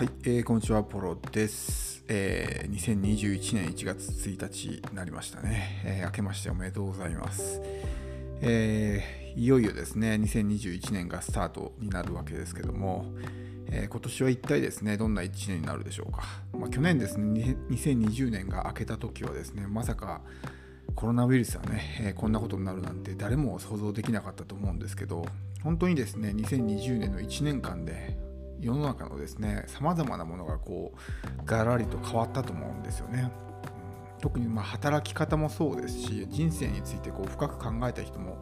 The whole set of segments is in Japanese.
はい、えー、こんにちは、ポロです。えー、2021年1月1日になりましたね。えー、明けましておめでとうございます。えー、いよいよですね、2021年がスタートになるわけですけども、えー、今年は一体ですね、どんな1年になるでしょうか。まあ、去年ですね、2020年が明けた時はですね、まさかコロナウイルスはね、えー、こんなことになるなんて誰も想像できなかったと思うんですけど、本当にですね、2020年の1年間で世の中のですねさまざまなものがこうがらりと変わったと思うんですよね。うん、特にま働き方もそうですし人生についてこう深く考えた人も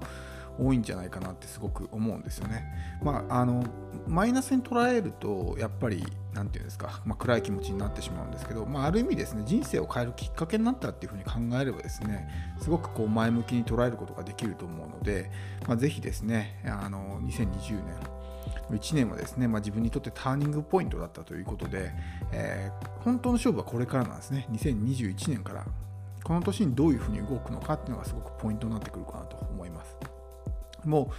多いんじゃないかなってすごく思うんですよね。まあ、あのマイナスに捉えるとやっぱり何て言うんですか、まあ、暗い気持ちになってしまうんですけど、まあ、ある意味ですね人生を変えるきっかけになったっていうふうに考えればですねすごくこう前向きに捉えることができると思うので、まあ、ぜひですねあの2020年1年はですね、まあ、自分にとってターニングポイントだったということで、えー、本当の勝負はこれからなんですね。2021年から、この年にどういうふうに動くのかっていうのがすごくポイントになってくるかなと思います。も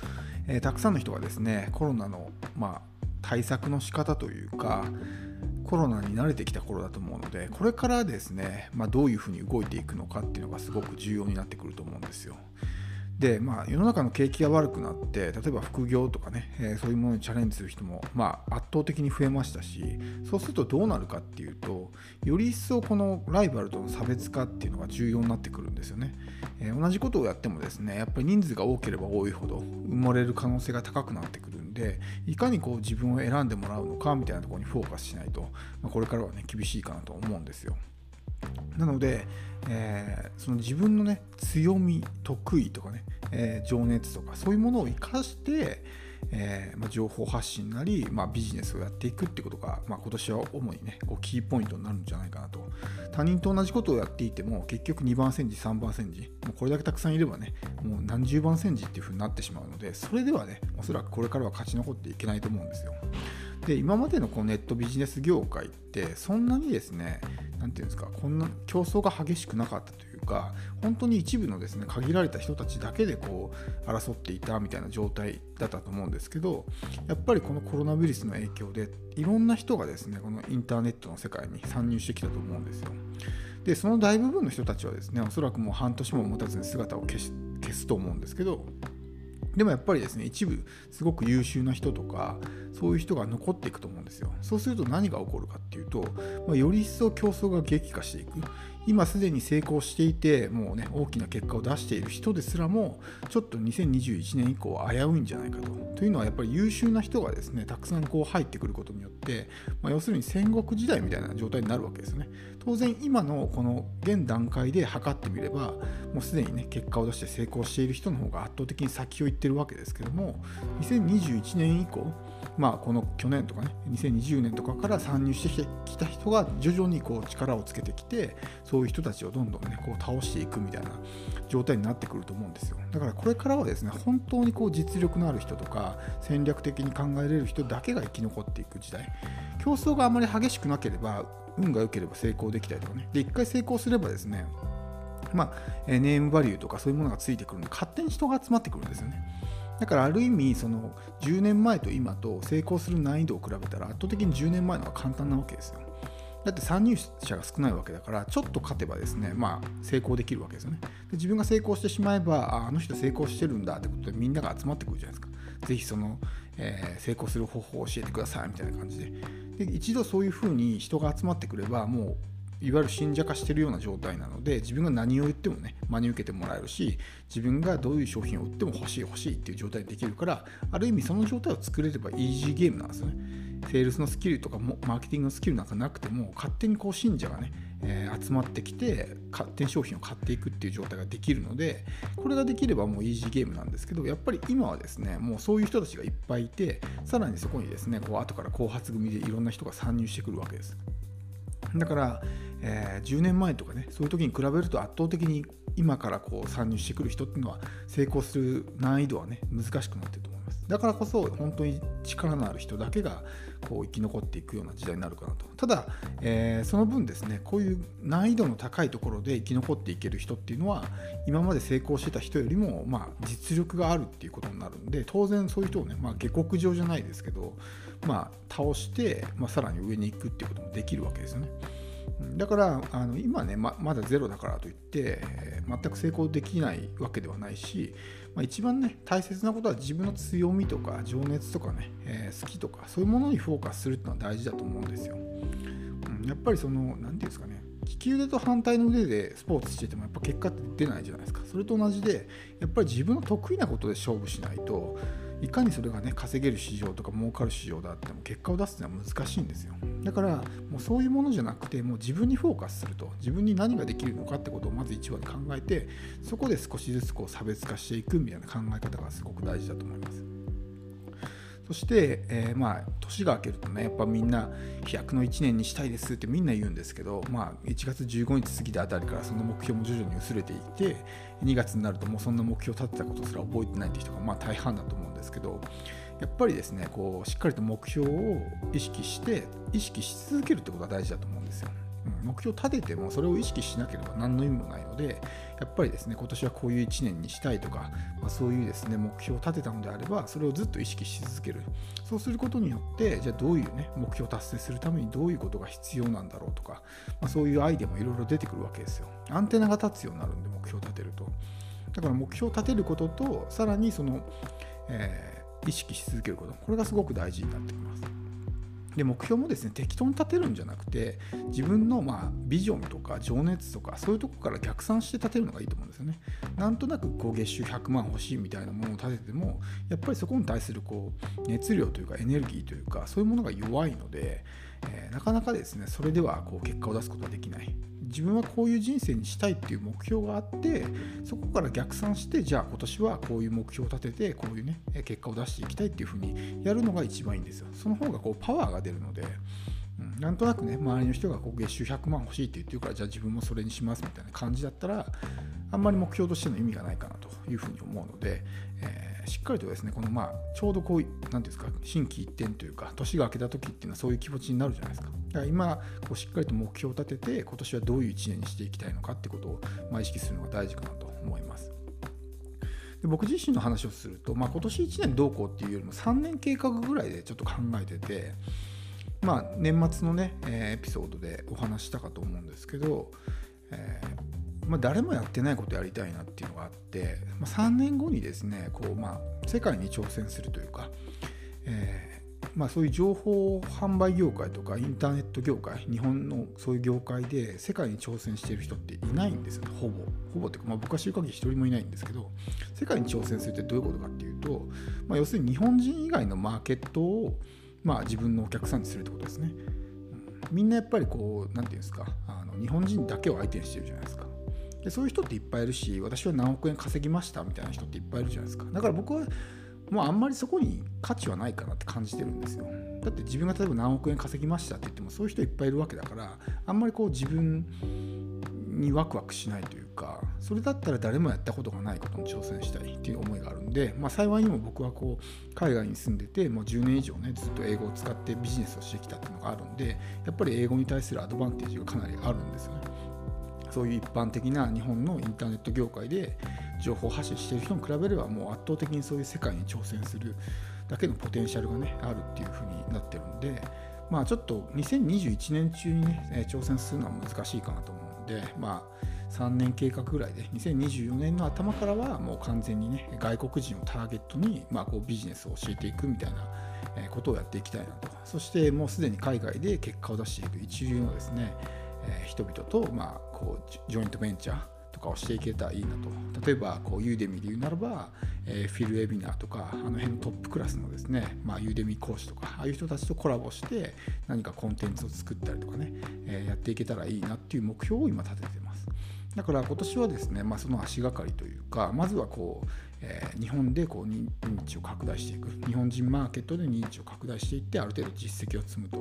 う、えー、たくさんの人がですね、コロナの、まあ、対策の仕方というか、コロナに慣れてきた頃だと思うので、これからですね、まあ、どういうふうに動いていくのかっていうのがすごく重要になってくると思うんですよ。で、まあ、世の中の景気が悪くなって例えば副業とかね、えー、そういうものにチャレンジする人も、まあ、圧倒的に増えましたしそうするとどうなるかっていうとより一層このライバルとの差別化っていうのが重要になってくるんですよね、えー、同じことをやってもですねやっぱり人数が多ければ多いほど埋もれる可能性が高くなってくるでいかにこう自分を選んでもらうのかみたいなところにフォーカスしないと、まあ、これからはね厳しいかなと思うんですよ。なので、えー、その自分のね強み得意とかね、えー、情熱とかそういうものを生かして、えーまあ、情報発信なり、まあ、ビジネスをやっていくってことが、まあ、今年は主にねこうキーポイントになるんじゃないかなと。他人と同じことをやっていても結局2番煎じ3番煎じもうこれだけたくさんいればねもう何十番煎じっていう風になってしまうのでそれではねおそらくこれからは勝ち残っていけないと思うんですよ。で今までのこうネットビジネス業界ってそんなにですね何て言うんですかこんな競争が激しくなかったというか本当に一部のですね限られた人たちだけでこう争っていたみたいな状態だったと思うんですけどやっぱりこのコロナウイルスの影響でいろんな人がですねこのインターネットの世界に参入してきたと思うんですよ。でその大部分の人たちはですねおそらくもう半年も持たずに姿を消し消すと思うんですけどでもやっぱりですね一部すごく優秀な人とかそういう人が残っていくと思うんですよ。そうすると何が起こるかっていうと、まあ、より一層競争が激化していく。今すでに成功していてもうね大きな結果を出している人ですらもちょっと2021年以降危ういんじゃないかと。というのはやっぱり優秀な人がですねたくさんこう入ってくることによって、まあ、要するに戦国時代みたいな状態になるわけですよね。当然今のこの現段階で測ってみればもうすでにね結果を出して成功している人の方が圧倒的に先を行ってるわけですけども2021年以降まあ、この去年とかね2020年とかから参入してきた人が徐々にこう力をつけてきてそういう人たちをどんどんねこう倒していくみたいな状態になってくると思うんですよ。だからこれからはですね本当にこう実力のある人とか戦略的に考えれる人だけが生き残っていく時代。競争があまり激しくなければ運が良ければ成功できたりとかね。で一回成功すればですねまあ、ネームバリューとかそういうものがついてくるので勝手に人が集まってくるんですよね。だからある意味その10年前と今と成功する難易度を比べたら圧倒的に10年前の方が簡単なわけですよ。だって参入者が少ないわけだからちょっと勝てばですねまあ成功できるわけですよね。で自分が成功してしまえばあの人成功してるんだってことでみんなが集まってくるじゃないですか。ぜひその、えー、成功する方法を教えてくださいみたいな感じでで一度そういうふうに人が集まってくればもういわゆる信者化してるような状態なので自分が何を言ってもね真に受けてもらえるし自分がどういう商品を売っても欲しい欲しいっていう状態にできるからある意味その状態を作れればイージーゲームなんですよね。セールスのスキルとかもマーケティングのスキルなんかなくても勝手にこう信者がね、えー、集まってきて勝手に商品を買っていくっていう状態ができるのでこれができればもうイージーゲームなんですけどやっぱり今はですねもうそういう人たちがいっぱいいてさらにそこにですねこう後から後発組でいろんな人が参入してくるわけです。だから、えー、10年前とかねそういう時に比べると圧倒的に今からこう参入してくる人っていうのは成功する難易度はね難しくなってると思います。だからこそ本当に力のある人だけがこう生き残っていくような時代になるかなとただ、えー、その分ですねこういう難易度の高いところで生き残っていける人っていうのは今まで成功してた人よりも、まあ、実力があるっていうことになるんで当然そういう人をね、まあ、下克上じゃないですけど、まあ、倒して、まあ、さらに上に行くっていうこともできるわけですよね。だからあの今ねままだゼロだからといって、え、全く成功できないわけではないし、まあ、一番ね大切なことは自分の強みとか情熱とかね、えー、好きとかそういうものにフォーカスするっていうのは大事だと思うんですよ。うん、やっぱりその何て言うんですかね利き腕と反対の腕でスポーツしててもやっぱ結果って出ないじゃないですか。それと同じでやっぱり自分の得意なことで勝負しないといかにそれがね稼げる市場とか儲かる市場だっても結果を出すっていうのは難しいんですよ。だからもうそういうものじゃなくてもう自分にフォーカスすると自分に何ができるのかってことをまず一番考えてそこで少しずつこう差別化していくみたいな考え方がすごく大事だと思います。そして、えー、まあ年が明けるとねやっぱみんな飛躍の1年にしたいですってみんな言うんですけど、まあ、1月15日過ぎたあたりからその目標も徐々に薄れていって2月になるともうそんな目標を立てたことすら覚えてないっていう人がまあ大半だと思うんですけどやっぱりですねこうしっかりと目標を意識して意識し続けるってことが大事だと思うんですよ。目標立ててもそれを意識しなければ何の意味もないのでやっぱりですね今年はこういう1年にしたいとか、まあ、そういうですね目標を立てたのであればそれをずっと意識し続ける。そうすることによってじゃあどういうね目標を達成するためにどういうことが必要なんだろうとか、まあ、そういうアイデアもいろいろ出てくるわけですよ。アンテナが立つようになるんで目標を立てると。だから目標を立てることとさらにその、えー、意識し続けること。これがすごく大事になってきます。で目標もですね適当に立てるんじゃなくて自分のまあビジョンとか情熱とかそういうとこから逆算して立てるのがいいと思うんですよね。なんとなくこう月収100万欲しいみたいなものを立ててもやっぱりそこに対するこう熱量というかエネルギーというかそういうものが弱いので、えー、なかなかですねそれではこう結果を出すことはできない。自分はこういう人生にしたいっていう目標があってそこから逆算してじゃあ今年はこういう目標を立ててこういうね結果を出していきたいっていうふうにやるのが一番いいんですよその方がこうパワーが出るので、うん、なんとなくね周りの人がこう月収100万欲しいって言ってるからじゃあ自分もそれにしますみたいな感じだったらあんまり目標としての意味がないかなというふうに思うので、えーしっかりとですねこのまあちょうどこう何ていうんですか心機一転というか年が明けた時っていうのはそういう気持ちになるじゃないですか。だから今こうしっかりと目標を立てて今年はどういう1年にしていきたいのかってことを、まあ、意識するのが大事かなと思います。で僕自身の話をすると、まあ、今年1年どうこうっていうよりも3年計画ぐらいでちょっと考えててまあ年末のね、えー、エピソードでお話したかと思うんですけど、えーまあ、誰もやってないことやりたいなっていうのがあって、まあ、3年後にですねこう、まあ、世界に挑戦するというか、えーまあ、そういう情報販売業界とかインターネット業界日本のそういう業界で世界に挑戦している人っていないんですよ。ねほぼ。ほぼっていうか、まあ、僕は知る限り一人もいないんですけど世界に挑戦するってどういうことかっていうと、まあ、要するに日本人以外のマーケットを、まあ、自分のお客さんにするってことですね、うん、みんなやっぱりこう何て言うんですかあの日本人だけを相手にしてるじゃないですか。でそういう人っていっぱいいるし私は何億円稼ぎましたみたいな人っていっぱいいるじゃないですか。だから僕はもうあんまりそこに価値はないかなって感じてるんですよ。だって自分が例えば何億円稼ぎましたって言ってもそういう人いっぱいいるわけだからあんまりこう自分にワクワクしないというかそれだったら誰もやったことがないことに挑戦したいっていう思いがあるんで、まあ、幸いにも僕はこう海外に住んでてもう10年以上ねずっと英語を使ってビジネスをしてきたっていうのがあるんでやっぱり英語に対するアドバンテージがかなりあるんですよね。そういう一般的な日本のインターネット業界で情報発信している人に比べればもう圧倒的にそういう世界に挑戦するだけのポテンシャルがねあるっていうふうになってるんでまあちょっと2021年中にね挑戦するのは難しいかなと思うんでまあ3年計画ぐらいで2024年の頭からはもう完全にね外国人をターゲットにまあこうビジネスを教えていくみたいなことをやっていきたいなと。そしてもうすでに海外で結果を出している一流のですね人々と、まあ、こうジョイントベンチャーとかをしていけたらいいなと。例えばこうユーデミで言うならば、えー、フィルウェビナーとかあの辺のトップクラスのですね、まあ、ユーデミ講師とかああいう人たちとコラボして何かコンテンツを作ったりとかね、えー、やっていけたらいいなっていう目標を今立ててます。だから今年はですね、まあ、その足がかりというかまずはこうえー、日本でこう認知を拡大していく。日本人マーケットで認知を拡大していってある程度実績を積むと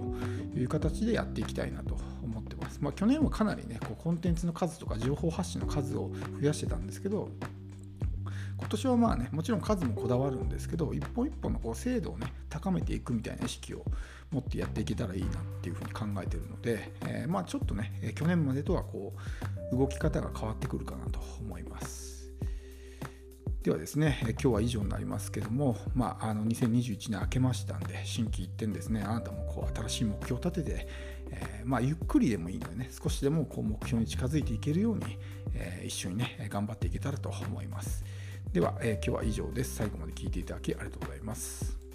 いう形でやっていきたいなと思ってます、まあ、去年はかなりねこうコンテンツの数とか情報発信の数を増やしてたんですけど今年はまあねもちろん数もこだわるんですけど一本一本のこう精度をね高めていくみたいな意識を持ってやっていけたらいいなっていうふうに考えてるので、えー、まあちょっとね去年までとはこう動き方が変わってくるかなと思います。ではですね、今日は以上になりますけども、まあ、あの2021年明けましたんで、心機一転ですね、あなたもこう新しい目標を立てて、えー、まあ、ゆっくりでもいいのでね、少しでもこう目標に近づいていけるように、えー、一緒にね、頑張っていけたらと思います。では、えー、今日は以上です。最後まで聞いていただきありがとうございます。